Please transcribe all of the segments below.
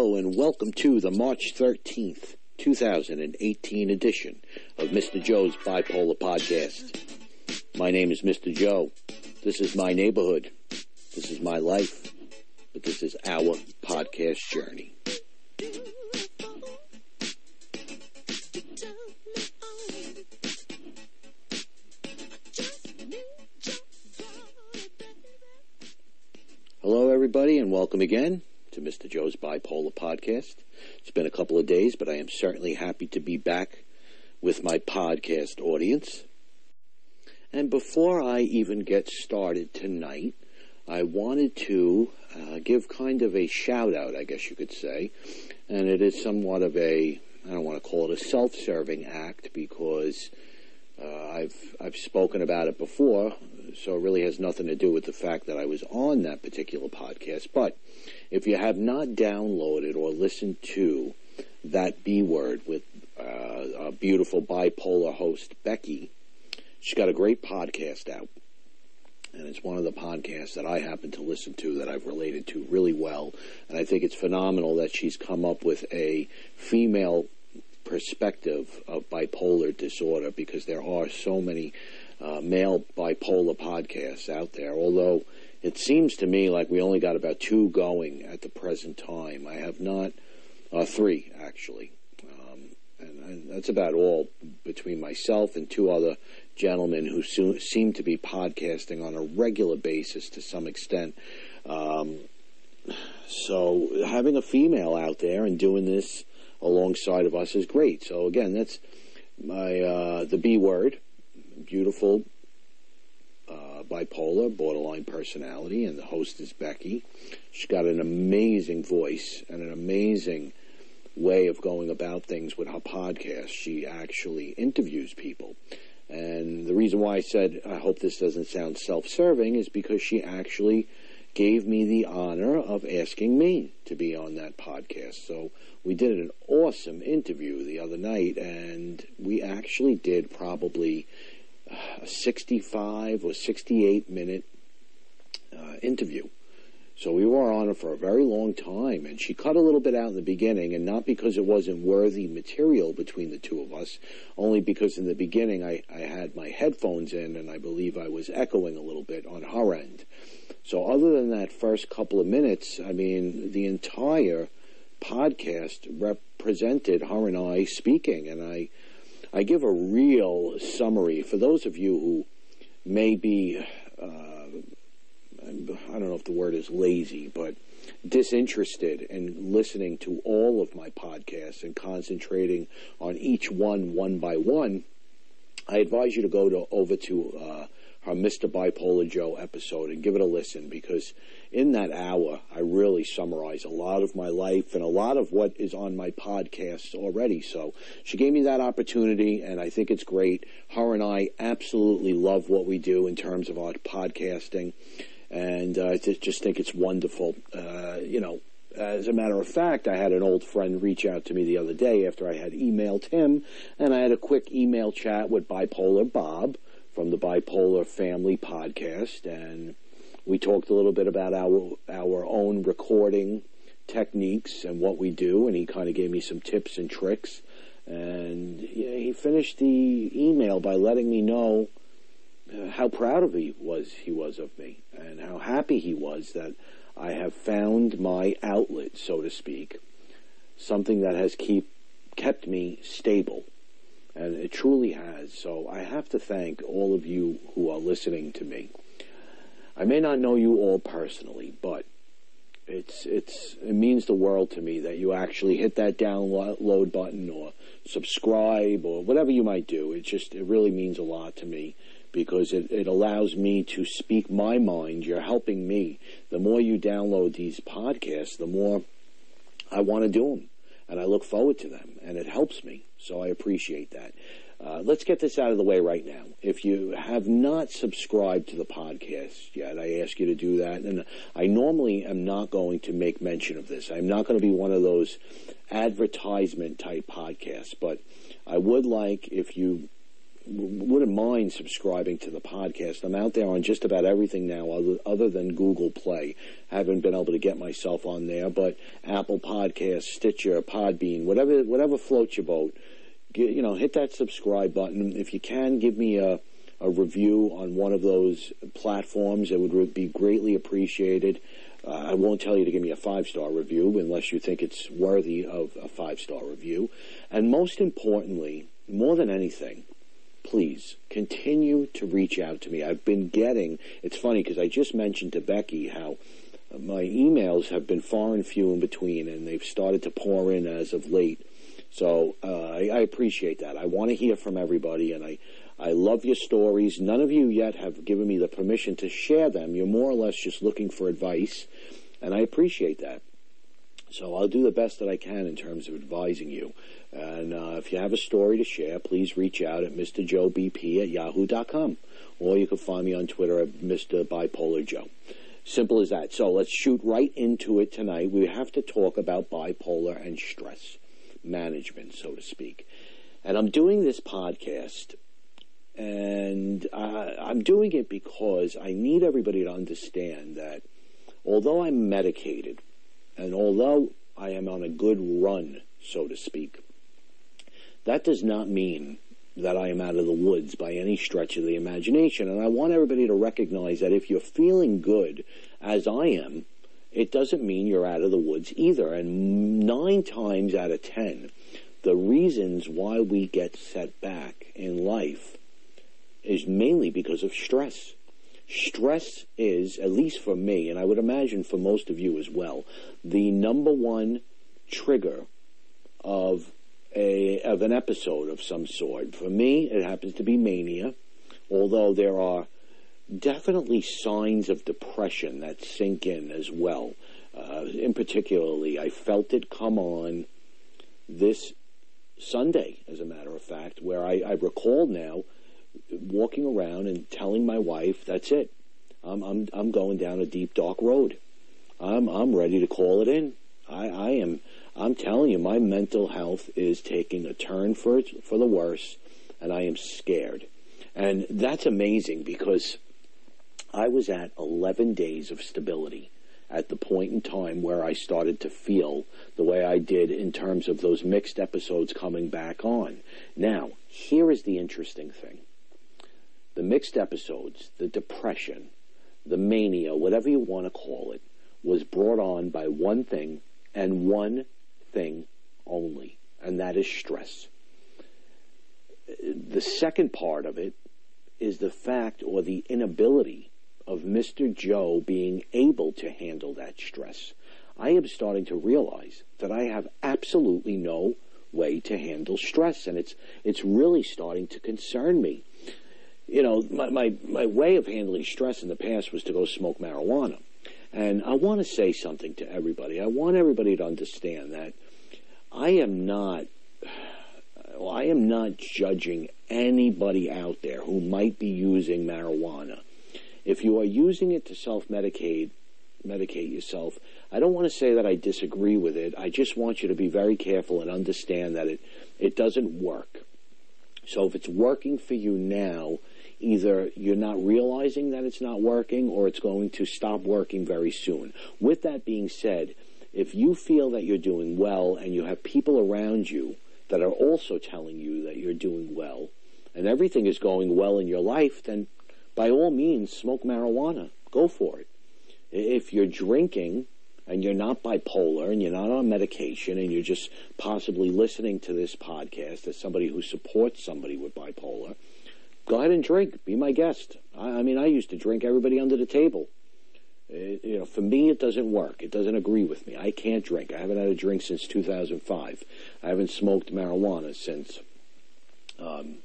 Hello, and welcome to the March 13th, 2018 edition of Mr. Joe's Bipolar Podcast. My name is Mr. Joe. This is my neighborhood. This is my life. But this is our podcast journey. Hello, everybody, and welcome again to Mr. Joe's Bipolar Podcast. It's been a couple of days, but I am certainly happy to be back with my podcast audience. And before I even get started tonight, I wanted to uh, give kind of a shout out, I guess you could say. And it is somewhat of a, I don't want to call it a self serving act because uh, I've, I've spoken about it before, so it really has nothing to do with the fact that I was on that particular podcast. But if you have not downloaded or listened to that B word with uh, a beautiful bipolar host, Becky, she's got a great podcast out. And it's one of the podcasts that I happen to listen to that I've related to really well. And I think it's phenomenal that she's come up with a female perspective of bipolar disorder because there are so many uh, male bipolar podcasts out there. Although it seems to me like we only got about two going at the present time. I have not, uh, three actually. Um, and, and, that's about all between myself and two other gentlemen who so, seem to be podcasting on a regular basis to some extent. Um, so having a female out there and doing this alongside of us is great. So again, that's my uh, the B word, beautiful uh, bipolar, borderline personality, and the host is Becky. She's got an amazing voice and an amazing way of going about things with her podcast. She actually interviews people. And the reason why I said I hope this doesn't sound self-serving is because she actually gave me the honor of asking me to be on that podcast. So we did an awesome interview the other night, and we actually did probably a 65 or 68 minute uh, interview. So we were on her for a very long time, and she cut a little bit out in the beginning, and not because it wasn't worthy material between the two of us, only because in the beginning I, I had my headphones in, and I believe I was echoing a little bit on her end. So other than that first couple of minutes, I mean, the entire podcast represented her and I speaking, and I, I give a real summary for those of you who may be, uh, I don't know if the word is lazy, but disinterested in listening to all of my podcasts and concentrating on each one one by one. I advise you to go to over to uh, our Mr. Bipolar Joe episode and give it a listen because in that hour, I really summarize a lot of my life and a lot of what is on my podcast already. So she gave me that opportunity and I think it's great. Her and I absolutely love what we do in terms of our podcasting. And uh, I just think it's wonderful. Uh, you know, as a matter of fact, I had an old friend reach out to me the other day after I had emailed him, and I had a quick email chat with Bipolar Bob, from the Bipolar Family podcast, and we talked a little bit about our our own recording techniques and what we do, and he kind of gave me some tips and tricks. And he finished the email by letting me know uh, how proud of he was he was of me, and how happy he was that I have found my outlet, so to speak, something that has keep kept me stable and it truly has. So I have to thank all of you who are listening to me. I may not know you all personally, but it's it's it means the world to me that you actually hit that download button or subscribe or whatever you might do. It just it really means a lot to me because it, it allows me to speak my mind. You're helping me. The more you download these podcasts, the more I want to do them and I look forward to them, and it helps me. So I appreciate that. Uh, let's get this out of the way right now. If you have not subscribed to the podcast yet, I ask you to do that. And I normally am not going to make mention of this. I'm not going to be one of those advertisement type podcasts, but I would like if you wouldn't mind subscribing to the podcast. I'm out there on just about everything now, other, other than Google Play. I haven't been able to get myself on there, but Apple Podcasts, Stitcher, Podbean, whatever whatever floats your boat. Get, you know, hit that subscribe button. If you can, give me a a review on one of those platforms. It would be greatly appreciated. Uh, I won't tell you to give me a five star review unless you think it's worthy of a five star review. And most importantly, more than anything, please continue to reach out to me. I've been getting, it's funny because I just mentioned to Becky how my emails have been far and few in between and they've started to pour in as of late. So uh, I, I appreciate that. I want to hear from everybody and I, I love your stories. None of you yet have given me the permission to share them. You're more or less just looking for advice, and I appreciate that. So I'll do the best that I can in terms of advising you. And uh, if you have a story to share, please reach out at mrjoebp at yahoo.com. Or you can find me on Twitter at Mr. Bipolar Joe. Simple as that. So let's shoot right into it tonight. We have to talk about bipolar and stress management, so to speak. And I'm doing this podcast and uh, I'm doing it because I need everybody to understand that although I'm medicated and although I am on a good run, so to speak, that does not mean that I am out of the woods by any stretch of the imagination. And I want everybody to recognize that if you're feeling good, as I am, it doesn't mean you're out of the woods either. And nine times out of ten, the reasons why we get set back in life is mainly because of stress. Stress is, at least for me, and I would imagine for most of you as well, the number one trigger of a of an episode of some sort. For me, it happens to be mania, although there are definitely signs of depression that sink in as well. Uh, in particularly, I felt it come on this Sunday, as a matter of fact, where I, I recall now walking around and telling my wife, "That's it. I'm I'm I'm going down a deep dark road. I'm I'm ready to call it in. I I am. I'm telling you, my mental health is taking a turn for for the worse, and I am scared. And that's amazing because I was at 11 days of stability at the point in time where I started to feel the way I did in terms of those mixed episodes coming back on. Now, here is the interesting thing the mixed episodes, the depression, the mania, whatever you want to call it, was brought on by one thing and one thing only, and that is stress. The second part of it is the fact or the inability of Mr. Joe being able to handle that stress. I am starting to realize that I have absolutely no way to handle stress, and it's it's really starting to concern me you know, my, my, my way of handling stress in the past was to go smoke marijuana. And I want to say something to everybody. I want everybody to understand that I am not, well, I am not judging anybody out there who might be using marijuana. If you are using it to self-medicate, medicate yourself, I don't want to say that I disagree with it. I just want you to be very careful and understand that it, it doesn't work. So if it's working for you now, either you're not realizing that it's not working or it's going to stop working very soon. With that being said, if you feel that you're doing well and you have people around you that are also telling you that you're doing well and everything is going well in your life, then by all means, smoke marijuana. Go for it. If you're drinking and you're not bipolar and you're not on medication and you're just possibly listening to this podcast as somebody who supports somebody with bipolar, go ahead and drink. Be my guest. I, I mean, I used to drink everybody under the table. It, you know, for me, it doesn't work. It doesn't agree with me. I can't drink. I haven't had a drink since 2005. I haven't smoked marijuana since um,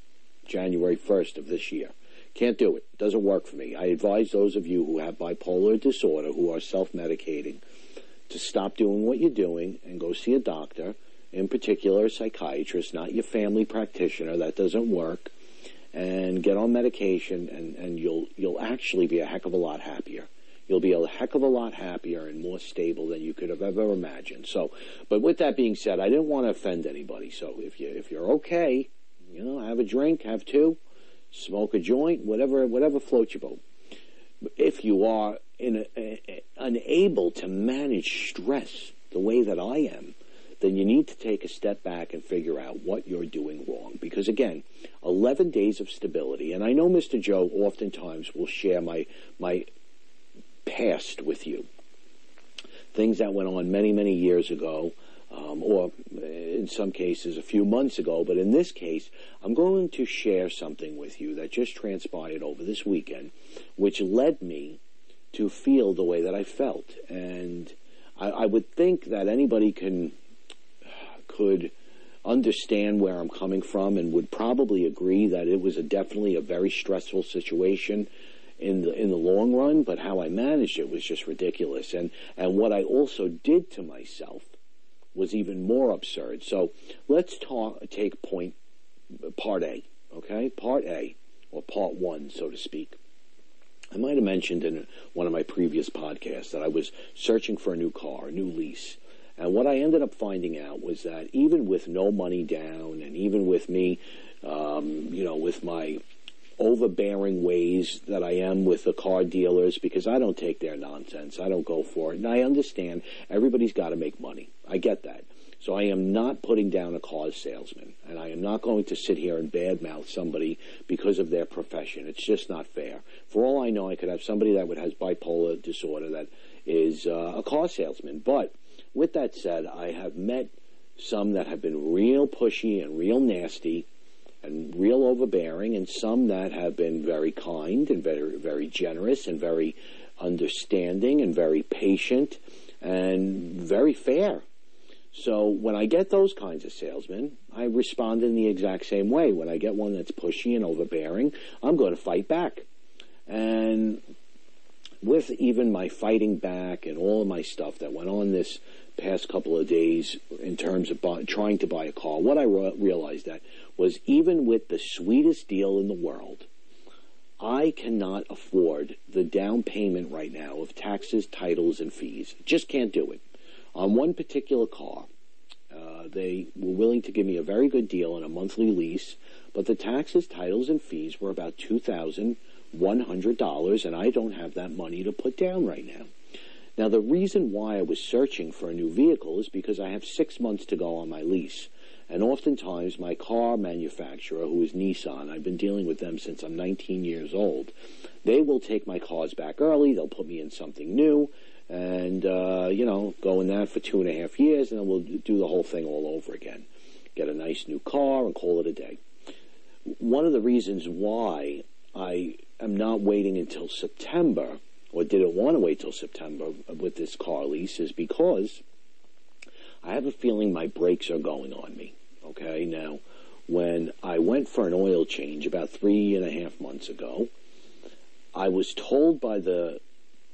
January 1st of this year. Can't do it. Doesn't work for me. I advise those of you who have bipolar disorder, who are self-medicating, to stop doing what you're doing and go see a doctor, in particular a psychiatrist, not your family practitioner. That doesn't work and get on medication, and, and you'll you'll actually be a heck of a lot happier. You'll be a heck of a lot happier and more stable than you could have ever imagined. So, but with that being said, I didn't want to offend anybody. So if you if you're okay, you know, have a drink, have two, smoke a joint, whatever, whatever floats your boat. If you are a, a, unable to manage stress the way that I am, then you need to take a step back and figure out what you're doing wrong. Because again, 11 days of stability, and I know Mr. Joe oftentimes will share my, my past with you. Things that went on many, many years ago, um, or in some cases a few months ago, but in this case, I'm going to share something with you that just transpired over this weekend, which led me to feel the way that I felt. And I, I would think that anybody can could understand where I'm coming from and would probably agree that it was a definitely a very stressful situation in the in the long run, but how I managed it was just ridiculous. And and what I also did to myself was even more absurd. So let's talk take point part A, okay? Part A or part 1, so to speak. I might have mentioned in one of my previous podcasts that I was searching for a new car, a new lease. And what I ended up finding out was that even with no money down, and even with me, um, you know, with my overbearing ways that I am with the car dealers, because I don't take their nonsense, I don't go for it, and I understand everybody's got to make money. I get that. So I am not putting down a car salesman, and I am not going to sit here and badmouth somebody because of their profession. It's just not fair. For all I know, I could have somebody that would has bipolar disorder that is uh, a car salesman, but with that said, I have met some that have been real pushy and real nasty and real overbearing, and some that have been very kind and very, very generous and very understanding and very patient and very fair. So when I get those kinds of salesmen, I respond in the exact same way. When I get one that's pushy and overbearing, I'm going to fight back. And with even my fighting back and all of my stuff that went on this past couple of days in terms of buy, trying to buy a car, what I re- realized that was even with the sweetest deal in the world, I cannot afford the down payment right now of taxes, titles, and fees. Just can't do it. On one particular car, uh, they were willing to give me a very good deal on a monthly lease, but the taxes, titles, and fees were about two thousand one hundred dollars, and I don't have that money to put down right now. Now, the reason why I was searching for a new vehicle is because I have six months to go on my lease. And oftentimes, my car manufacturer, who is Nissan, I've been dealing with them since I'm 19 years old, they will take my cars back early. They'll put me in something new and, uh, you know, go in that for two and a half years, and then we'll do the whole thing all over again. Get a nice new car and call it a day. One of the reasons why I am not waiting until September or didn't want to wait till September with this car lease is because I have a feeling my brakes are going on me. Okay, now when I went for an oil change about three and a half months ago, I was told by the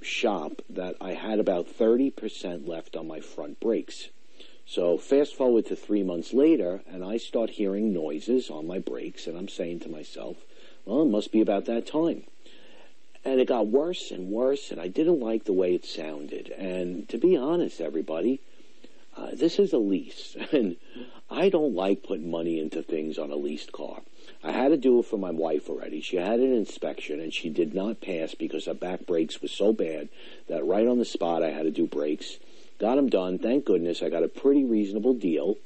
shop that I had about 30% left on my front brakes. So fast forward to three months later, and I start hearing noises on my brakes, and I'm saying to myself, well, it must be about that time. And it got worse and worse, and I didn't like the way it sounded. And to be honest, everybody, uh, this is a lease, and I don't like putting money into things on a leased car. I had to do it for my wife already. She had an inspection, and she did not pass because her back brakes was so bad that right on the spot I had to do brakes. Got them done. Thank goodness I got a pretty reasonable deal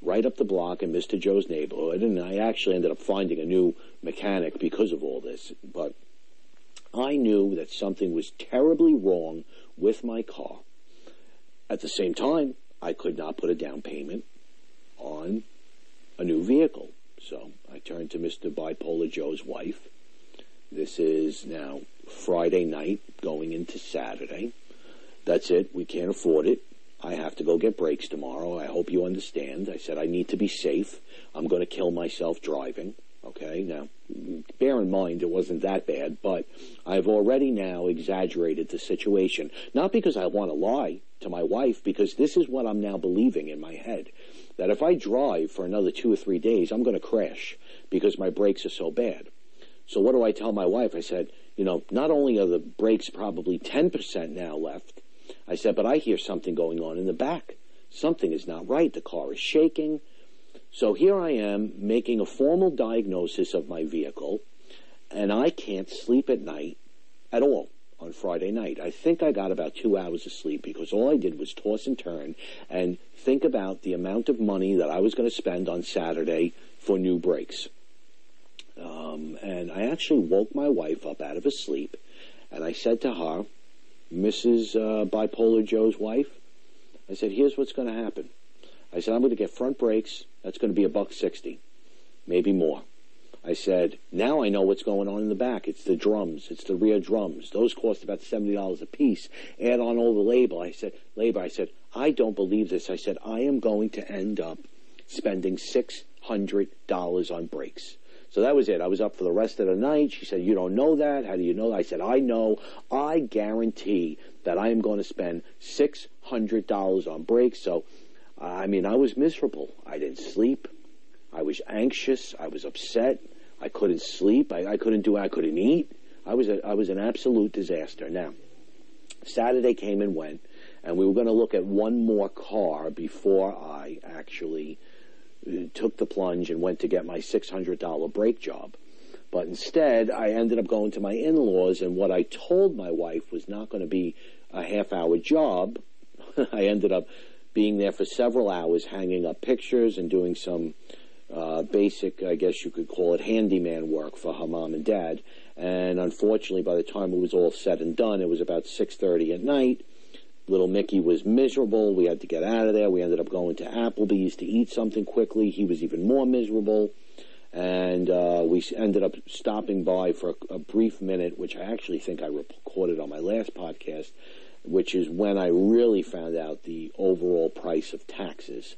right up the block in Mr. Joe's neighborhood, and I actually ended up finding a new mechanic because of all this. But I knew that something was terribly wrong with my car. At the same time, I could not put a down payment on a new vehicle. So I turned to Mr. Bipolar Joe's wife. This is now Friday night going into Saturday. That's it. We can't afford it. I have to go get brakes tomorrow. I hope you understand. I said I need to be safe. I'm going to kill myself driving. Okay, now bear in mind it wasn't that bad, but I've already now exaggerated the situation. Not because I want to lie to my wife, because this is what I'm now believing in my head. That if I drive for another two or three days, I'm going to crash because my brakes are so bad. So what do I tell my wife? I said, you know, not only are the brakes probably 10% now left, I said, but I hear something going on in the back. Something is not right. The car is shaking. So here I am making a formal diagnosis of my vehicle, and I can't sleep at night at all on Friday night. I think I got about two hours of sleep because all I did was toss and turn and think about the amount of money that I was going to spend on Saturday for new brakes. Um, and I actually woke my wife up out of a sleep, and I said to her, Mrs. Uh, Bipolar Joe's wife, I said, here's what's going to happen. I said, I'm going to get front brakes. That's going to be a buck sixty, maybe more. I said, now I know what's going on in the back. It's the drums. It's the rear drums. Those cost about $70 a piece. Add on all the labor. I said, labor. I said, I don't believe this. I said, I am going to end up spending $600 on brakes. So that was it. I was up for the rest of the night. She said, You don't know that. How do you know? I said, I know. I guarantee that I am going to spend $600 on brakes. So, I mean, I was miserable. I didn't sleep. I was anxious. I was upset. I couldn't sleep. I, I couldn't do. I couldn't eat. I was a, I was an absolute disaster. Now, Saturday came and went, and we were going to look at one more car before I actually took the plunge and went to get my six hundred dollar brake job. But instead, I ended up going to my in-laws, and what I told my wife was not going to be a half-hour job. I ended up being there for several hours, hanging up pictures and doing some uh, basic, I guess you could call it handyman work for her mom and dad. And unfortunately, by the time it was all said and done, it was about 6.30 at night. Little Mickey was miserable. We had to get out of there. We ended up going to Applebee's to eat something quickly. He was even more miserable. And uh, we ended up stopping by for a, a brief minute, which I actually think I recorded on my last podcast, which is when I really found out the overall price of taxes.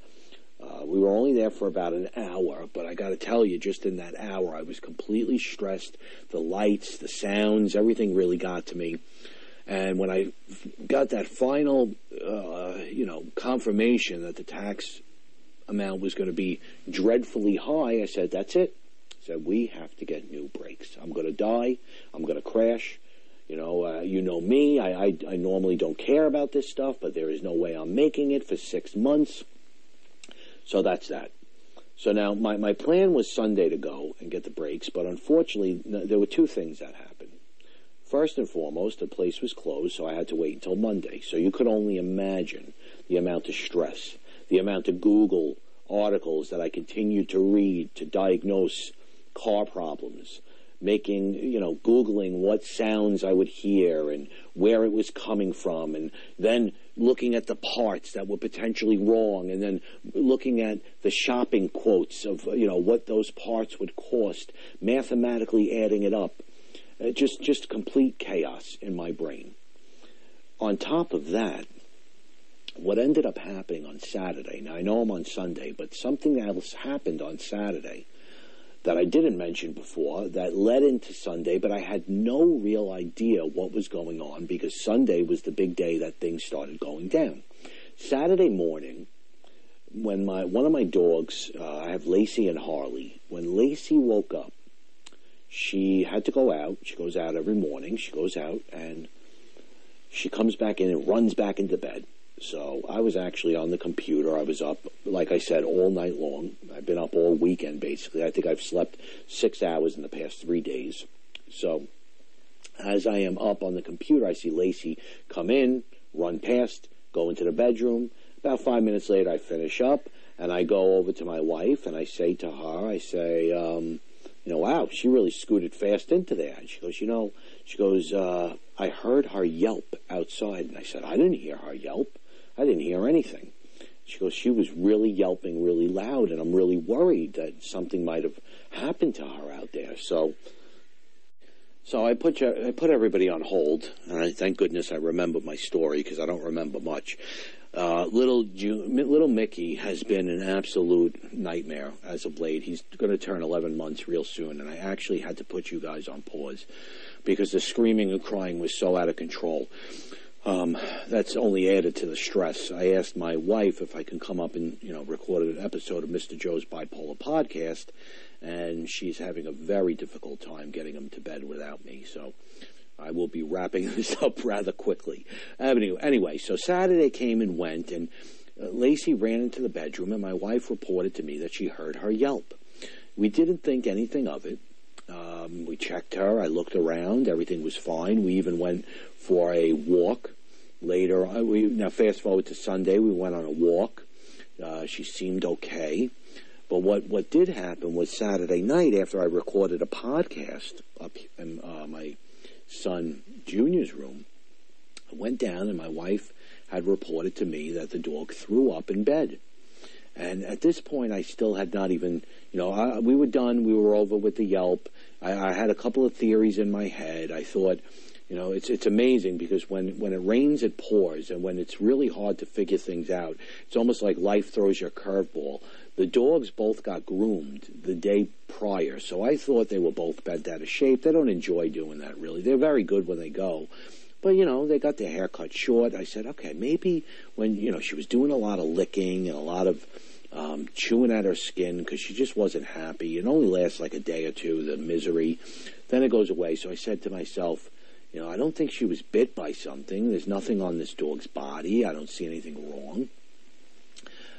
Uh, we were only there for about an hour, but I got to tell you, just in that hour, I was completely stressed. The lights, the sounds, everything really got to me. And when I got that final, uh, you know, confirmation that the tax amount was going to be dreadfully high, I said, "That's it." I said, "We have to get new brakes. I'm going to die. I'm going to crash." You know, uh, you know me. I, I, I normally don't care about this stuff, but there is no way I'm making it for six months. So that's that. So now my, my plan was Sunday to go and get the brakes, but unfortunately there were two things that happened. First and foremost, the place was closed, so I had to wait until Monday. So you could only imagine the amount of stress, the amount of Google articles that I continued to read to diagnose car problems, making, you know, Googling what sounds I would hear and where it was coming from, and then looking at the parts that were potentially wrong, and then looking at the shopping quotes of, you know, what those parts would cost, mathematically adding it up. Uh, just, just complete chaos in my brain. On top of that, what ended up happening on Saturday, now I know I'm on Sunday, but something else happened on Saturday that I didn't mention before that led into Sunday, but I had no real idea what was going on because Sunday was the big day that things started going down. Saturday morning, when my one of my dogs, uh, I have Lacey and Harley. When Lacey woke up, she had to go out. She goes out every morning. She goes out and she comes back in and runs back into bed. So I was actually on the computer. I was up, like I said, all night long. I've been up all weekend, basically. I think I've slept six hours in the past three days. So as I am up on the computer, I see Lacey come in, run past, go into the bedroom. About five minutes later, I finish up, and I go over to my wife, and I say to her, I say, um, you know, wow, she really scooted fast into there. And she goes, you know, she goes, uh, I heard her yelp outside. And I said, I didn't hear her yelp. I didn't hear anything. She goes, she was really yelping really loud, and I'm really worried that something might have happened to her out there. So, so I put I put everybody on hold, and I, thank goodness I remember my story because I don't remember much. Uh, little little Mickey has been an absolute nightmare as of late. He's going to turn 11 months real soon, and I actually had to put you guys on pause because the screaming and crying was so out of control. Um, that's only added to the stress. I asked my wife if I can come up and you know record an episode of Mr. Joe's Bipolar Podcast, and she's having a very difficult time getting him to bed without me. So I will be wrapping this up rather quickly. Anyway, anyway so Saturday came and went, and uh, Lacey ran into the bedroom, and my wife reported to me that she heard her yelp. We didn't think anything of it. Um, Um, we checked her. I looked around. Everything was fine. We even went for a walk later. We now fast forward to Sunday. We went on a walk. Uh, she seemed okay. But what, what did happen was Saturday night after I recorded a podcast up in uh, my son Junior's room, I went down and my wife had reported to me that the dog threw up in bed. And at this point, I still had not even, you know, I, we were done. We were over with the Yelp. I, I had a couple of theories in my head. I thought, you know, it's it's amazing because when when it rains, it pours, and when it's really hard to figure things out, it's almost like life throws you a curveball. The dogs both got groomed the day prior, so I thought they were both bent out of shape. They don't enjoy doing that really. They're very good when they go, but you know, they got their hair cut short. I said, okay, maybe when you know she was doing a lot of licking and a lot of um, chewing at her skin because she just wasn't happy. It only lasts like a day or two, the misery. Then it goes away. So I said to myself, you know, I don't think she was bit by something. There's nothing on this dog's body. I don't see anything wrong.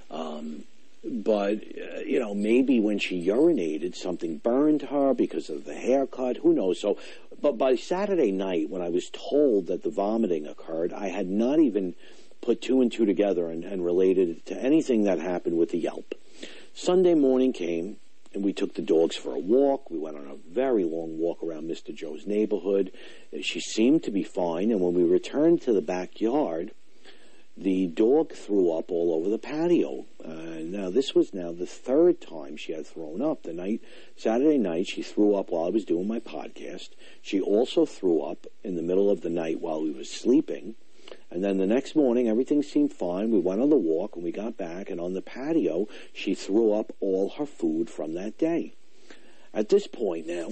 Um, but uh, you know maybe when she urinated something burned her because of the haircut. Who knows? So but by saturday night when i was told that the vomiting occurred i had not even put two and two together and, and related it to anything that happened with the yelp. Sunday morning came and we took the dogs for a walk. We went on a very long walk around mr joe's neighborhood. She seemed to be fine and when we returned to the backyard the dog threw up all over the patio. Uh, now, this was now the third time she had thrown up. The night, Saturday night, she threw up while I was doing my podcast. She also threw up in the middle of the night while we were sleeping. And then the next morning, everything seemed fine. We went on the walk and we got back, and on the patio, she threw up all her food from that day. At this point now,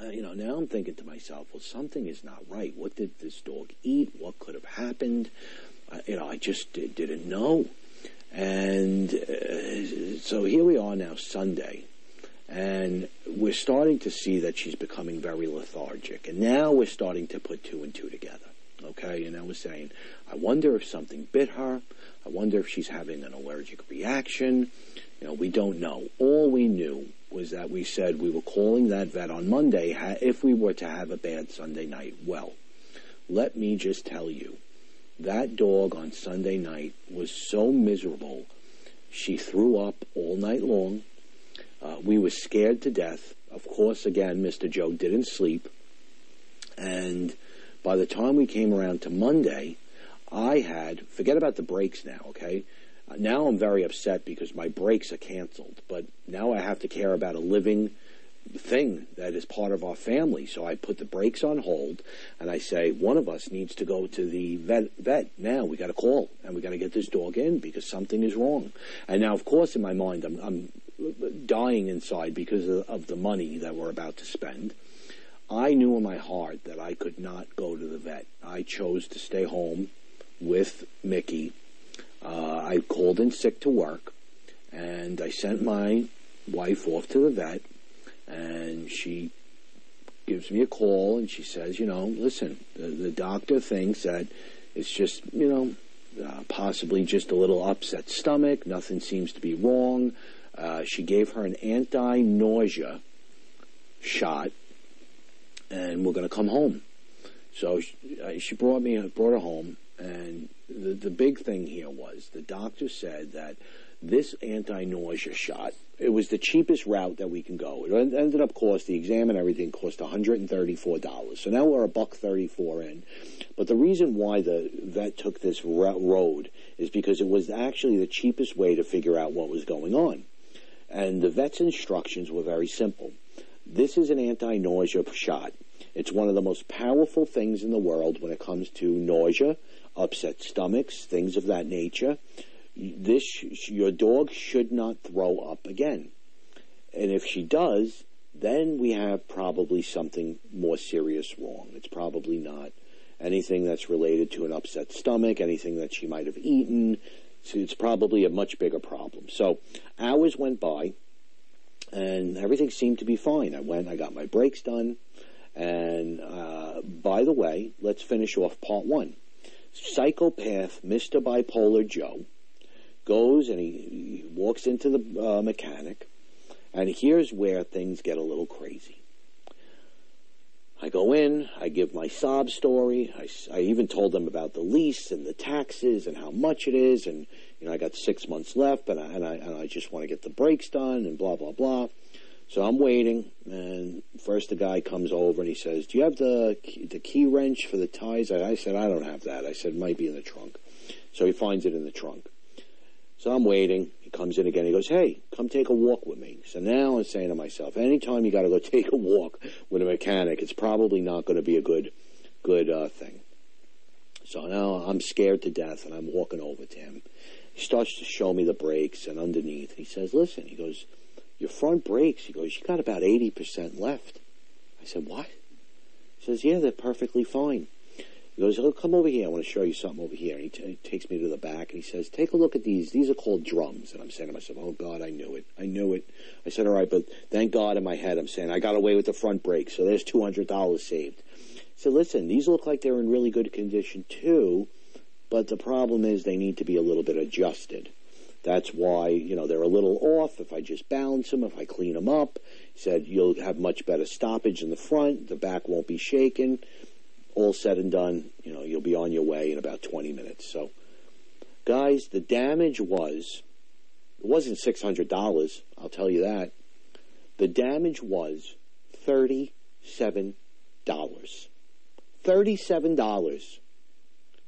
uh, you know, now I'm thinking to myself, well, something is not right. What did this dog eat? What could have happened? You know, I just didn't know. And uh, so here we are now, Sunday, and we're starting to see that she's becoming very lethargic. And now we're starting to put two and two together. Okay, and I was saying, I wonder if something bit her. I wonder if she's having an allergic reaction. You know, we don't know. All we knew was that we said we were calling that vet on Monday if we were to have a bad Sunday night. Well, let me just tell you, that dog on Sunday night was so miserable. She threw up all night long. Uh, we were scared to death. Of course, again, Mr. Joe didn't sleep. And by the time we came around to Monday, I had, forget about the brakes now, okay? Uh, now I'm very upset because my brakes are canceled, but now I have to care about a living thing that is part of our family. So I put the brakes on hold and I say, one of us needs to go to the vet, vet now. We got to call and we got to get this dog in because something is wrong. And now, of course, in my mind, I'm, I'm dying inside because of, of the money that we're about to spend. I knew in my heart that I could not go to the vet. I chose to stay home with Mickey. Uh, I called in sick to work and I sent my wife off to the vet and she gives me a call and she says, you know, listen, the, the doctor thinks that it's just, you know, uh, possibly just a little upset stomach. Nothing seems to be wrong. Uh, she gave her an anti-nausea shot, and we're going to come home. So she, uh, she brought me, brought her home, and the the big thing here was the doctor said that this anti-nausea shot, it was the cheapest route that we can go. It ended up cost, the exam and everything cost $134. So now we're a buck 34 in. But the reason why the vet took this road is because it was actually the cheapest way to figure out what was going on. And the vet's instructions were very simple. This is an anti-nausea shot. It's one of the most powerful things in the world when it comes to nausea, upset stomachs, things of that nature this your dog should not throw up again. And if she does, then we have probably something more serious wrong. It's probably not anything that's related to an upset stomach, anything that she might have eaten. So it's probably a much bigger problem. So hours went by, and everything seemed to be fine. I went, I got my brakes done, and uh, by the way, let's finish off part one. Psychopath Mr. Bipolar Joe goes and he, he walks into the uh, mechanic, and here's where things get a little crazy. I go in, I give my sob story. I, I even told them about the lease and the taxes and how much it is, and you know I got six months left, and I and I, and I just want to get the brakes done, and blah blah blah. So I'm waiting, and first the guy comes over and he says, "Do you have the the key wrench for the ties?" I, I said, "I don't have that." I said, "It might be in the trunk." So he finds it in the trunk. So I'm waiting. He comes in again. He goes, "Hey, come take a walk with me." So now I'm saying to myself, anytime you got to go take a walk with a mechanic, it's probably not going to be a good, good uh, thing. So now I'm scared to death, and I'm walking over to him. He starts to show me the brakes, and underneath, he says, "Listen," he goes, "Your front brakes." He goes, "You got about eighty percent left." I said, "What?" He says, "Yeah, they're perfectly fine." Goes, oh, come over here. I want to show you something over here. And he, t- he takes me to the back and he says, take a look at these. These are called drums. And I'm saying to myself, oh, God, I knew it. I knew it. I said, all right, but thank God in my head, I'm saying, I got away with the front brakes. So there's $200 saved. Said, listen, these look like they're in really good condition too, but the problem is they need to be a little bit adjusted. That's why, you know, they're a little off. If I just balance them, if I clean them up, he said, you'll have much better stoppage in the front. The back won't be shaken all said and done, you know, you'll be on your way in about 20 minutes. So, guys, the damage was, it wasn't $600, I'll tell you that. The damage was $37. $37.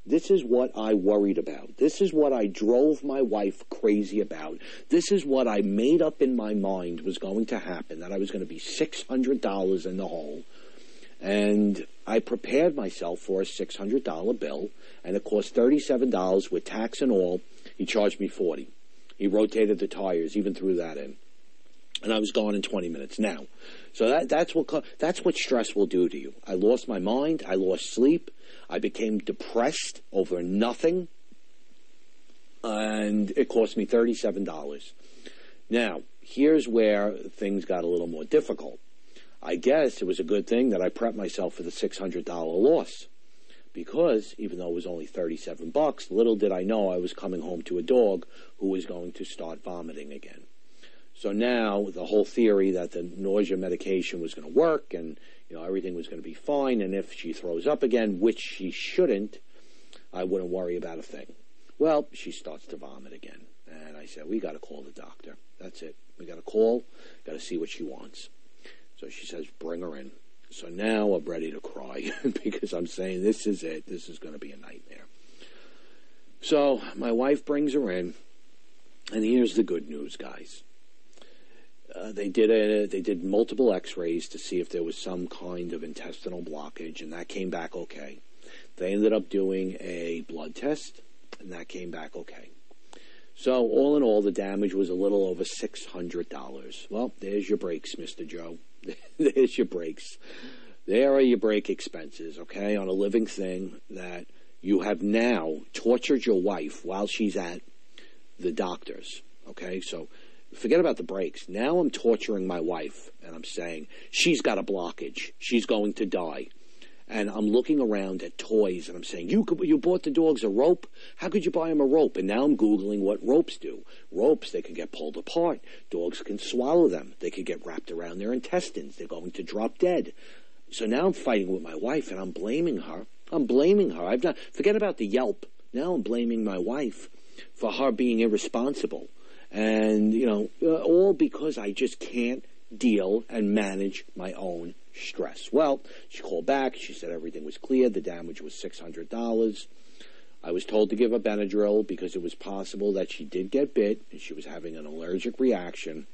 This is what I worried about. This is what I drove my wife crazy about. This is what I made up in my mind was going to happen, that I was going to be $600 in the hole. And I prepared myself for a $600 bill, and it cost $37 with tax and all. He charged me 40 He rotated the tires, even threw that in. And I was gone in 20 minutes now. So that, that's, what, that's what stress will do to you. I lost my mind. I lost sleep. I became depressed over nothing. And it cost me $37. Now, here's where things got a little more difficult. I guess it was a good thing that I prepped myself for the $600 loss because even though it was only 37 bucks, little did I know I was coming home to a dog who was going to start vomiting again. So now the whole theory that the nausea medication was going to work and you know everything was going to be fine and if she throws up again, which she shouldn't, I wouldn't worry about a thing. Well, she starts to vomit again. And I said, "We got to call the doctor. That's it. We got to call, got to see what she wants." So she says, bring her in. So now I'm ready to cry because I'm saying this is it. This is going to be a nightmare. So my wife brings her in, and here's the good news, guys. Uh, they did a, they did multiple X-rays to see if there was some kind of intestinal blockage, and that came back okay. They ended up doing a blood test, and that came back okay. So all in all, the damage was a little over six hundred dollars. Well, there's your brakes, Mister Joe. there's your brakes. There are your brake expenses, okay, on a living thing that you have now tortured your wife while she's at the doctor's. Okay, so forget about the brakes. Now I'm torturing my wife and I'm saying she's got a blockage. She's going to die and I'm looking around at toys and I'm saying, you could, you bought the dogs a rope? How could you buy them a rope? And now I'm Googling what ropes do. Ropes, they can get pulled apart. Dogs can swallow them. They could get wrapped around their intestines. They're going to drop dead. So now I'm fighting with my wife and I'm blaming her. I'm blaming her. I've not, forget about the Yelp. Now I'm blaming my wife for her being irresponsible. And, you know, uh, all because I just can't deal and manage my own stress. Well, she called back. She said everything was clear. The damage was $600. I was told to give her Benadryl because it was possible that she did get bit and she was having an allergic reaction.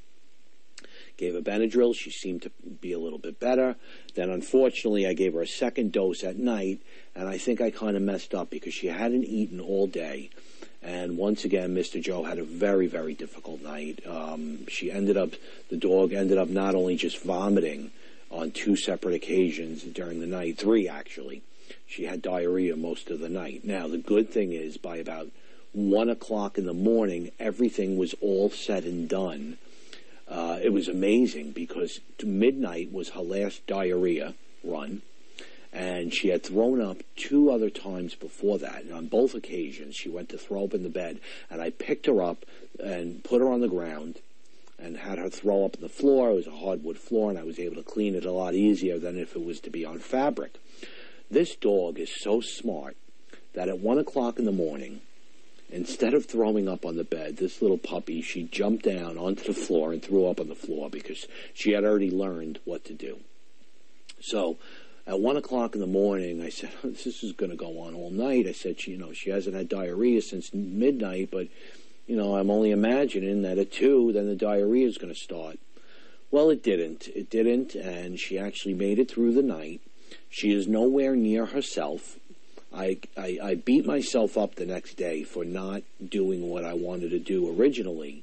Gave her Benadryl. She seemed to be a little bit better. Then, unfortunately, I gave her a second dose at night, and I think I kind of messed up because she hadn't eaten all day. And once again, Mr. Joe had a very, very difficult night. Um, she ended up, the dog ended up not only just vomiting, on two separate occasions during the night, three actually. She had diarrhea most of the night. Now, the good thing is, by about one o'clock in the morning, everything was all said and done. Uh, it was amazing because midnight was her last diarrhea run, and she had thrown up two other times before that. And on both occasions, she went to throw up in the bed, and I picked her up and put her on the ground and had her throw up on the floor. It was a hardwood floor, and I was able to clean it a lot easier than if it was to be on fabric. This dog is so smart that at one o'clock in the morning, instead of throwing up on the bed, this little puppy, she jumped down onto the floor and threw up on the floor because she had already learned what to do. So at one o'clock in the morning, I said, "This is going to go on all night." I said, "You know, she hasn't had diarrhea since midnight, but you know, I'm only imagining that at two, then the diarrhea is going to start." Well, it didn't. It didn't, and she actually made it through the night. She is nowhere near herself. I, I, I beat myself up the next day for not doing what I wanted to do originally,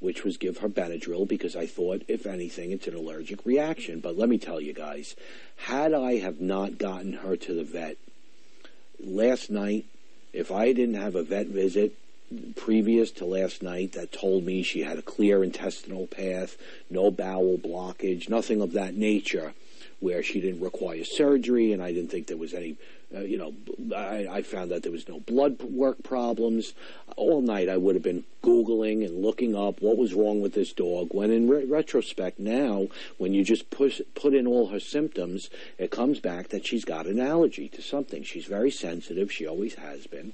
which was give her Benadryl because I thought, if anything, it's an allergic reaction. But let me tell you guys, had I have not gotten her to the vet last night, if I didn't have a vet visit previous to last night that told me she had a clear intestinal path, no bowel blockage, nothing of that nature, where she didn't require surgery, and I didn't think there was any uh, you know, I, I, found that there was no blood work problems. All night I would have been Googling and looking up what was wrong with this dog. When in re- retrospect, now, when you just push, put in all her symptoms, it comes back that she's got an allergy to something. She's very sensitive. She always has been.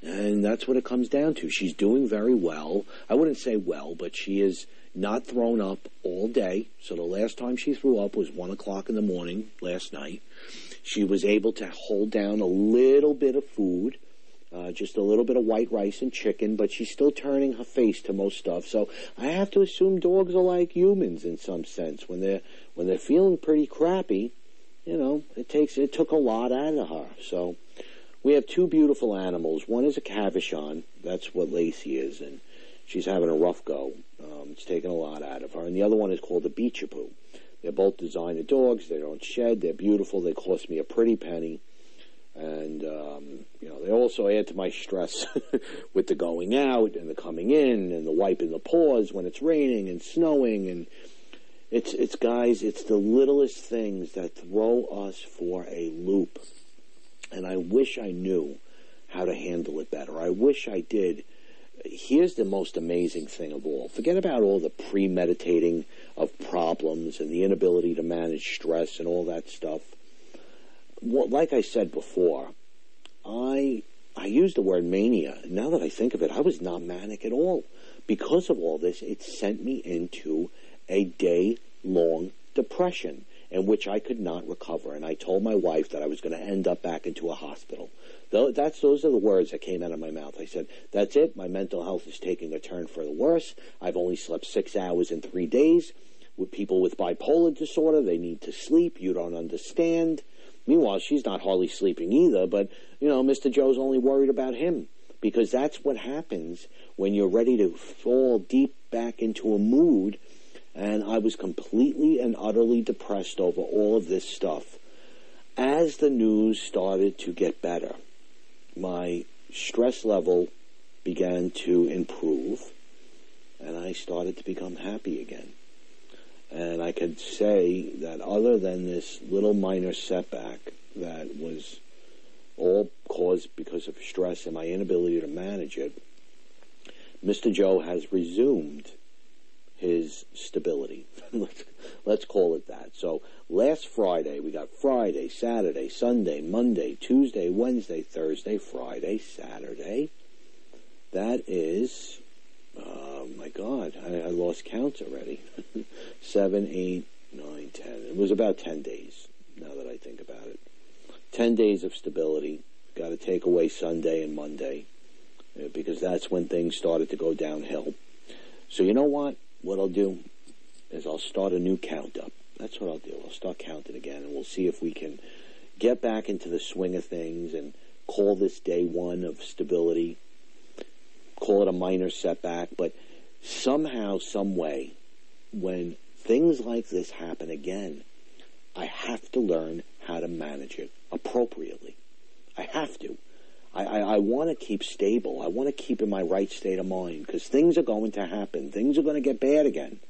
And that's what it comes down to. She's doing very well. I wouldn't say well, but she is not thrown up all day. So the last time she threw up was 1 o'clock in the morning last night. She was able to hold down a little bit of food, uh, just a little bit of white rice and chicken, but she's still turning her face to most stuff. So I have to assume dogs are like humans in some sense. When they're when they're feeling pretty crappy, you know, it takes it took a lot out of her. So we have two beautiful animals. One is a Cavachon. That's what Lacey is, and she's having a rough go. Um, it's taken a lot out of her. And the other one is called a Beachapoo. They're both designer dogs. They don't shed. They're beautiful. They cost me a pretty penny. And, um, you know, they also add to my stress with the going out and the coming in and the wiping the paws when it's raining and snowing. And it's, it's guys, it's the littlest things that throw us for a loop. And I wish I knew how to handle it better. I wish I did. Here's the most amazing thing of all. Forget about all the premeditating of problems and the inability to manage stress and all that stuff. Well, like I said before, I I used the word mania. Now that I think of it, I was not manic at all. Because of all this, it sent me into a day long depression in which I could not recover. And I told my wife that I was going to end up back into a hospital. That's those are the words that came out of my mouth. I said, "That's it. My mental health is taking a turn for the worse. I've only slept six hours in three days with people with bipolar disorder. They need to sleep. You don't understand. Meanwhile, she's not hardly sleeping either, but, you know, Mr. Joe's only worried about him because that's what happens when you're ready to fall deep back into a mood. And I was completely and utterly depressed over all of this stuff. As the news started to get better, my stress level began to improve, and I started to become happy again. And I could say that other than this little minor setback that was all caused because of stress and my inability to manage it, Mr. Joe has resumed his stability. let's, call it that. So last Friday, we got Friday, Saturday, Sunday, Monday, Tuesday, Wednesday, Thursday, Friday, Saturday. That is Oh my God, I, I lost count already. Seven, eight, nine, ten. It was about ten days. Now that I think about it, ten days of stability. Got to take away Sunday and Monday uh, because that's when things started to go downhill. So you know what? What I'll do is I'll start a new count up. That's what I'll do. I'll start counting again, and we'll see if we can get back into the swing of things and call this day one of stability call it a minor setback, but somehow, some way, when things like this happen again, I have to learn how to manage it appropriately. I have to. I, I, I want to keep stable. I want to keep in my right state of mind because things are going to happen. Things are going to get bad again.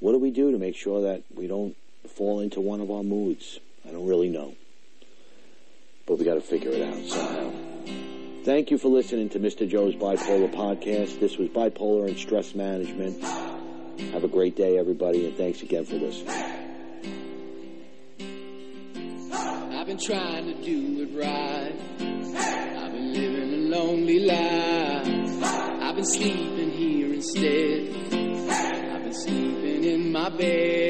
What do we do to make sure that we don't fall into one of our moods? I don't really know. But we got to figure it out somehow. Thank you for listening to Mr. Joe's Bipolar Podcast. This was Bipolar and Stress Management. Have a great day, everybody, and thanks again for listening. I've been trying to do it right. I've been living a lonely life. I've been sleeping here instead. I've been sleeping in my bed.